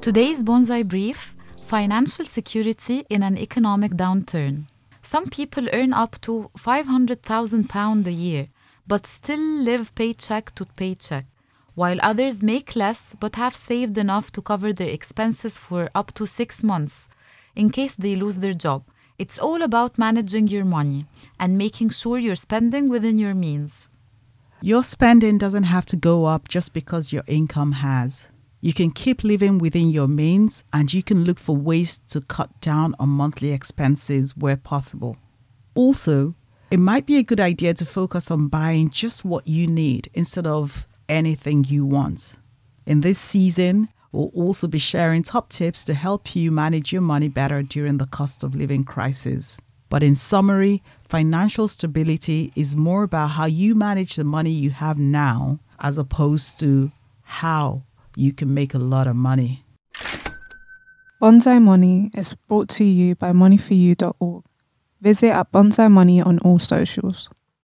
Today's Bonsai Brief Financial Security in an Economic Downturn. Some people earn up to £500,000 a year, but still live paycheck to paycheck, while others make less but have saved enough to cover their expenses for up to six months in case they lose their job. It's all about managing your money and making sure you're spending within your means. Your spending doesn't have to go up just because your income has. You can keep living within your means and you can look for ways to cut down on monthly expenses where possible. Also, it might be a good idea to focus on buying just what you need instead of anything you want. In this season, we'll also be sharing top tips to help you manage your money better during the cost of living crisis. But in summary, financial stability is more about how you manage the money you have now as opposed to how you can make a lot of money. Bonsai Money is brought to you by moneyforyou.org. Visit at Bonsai Money on all socials.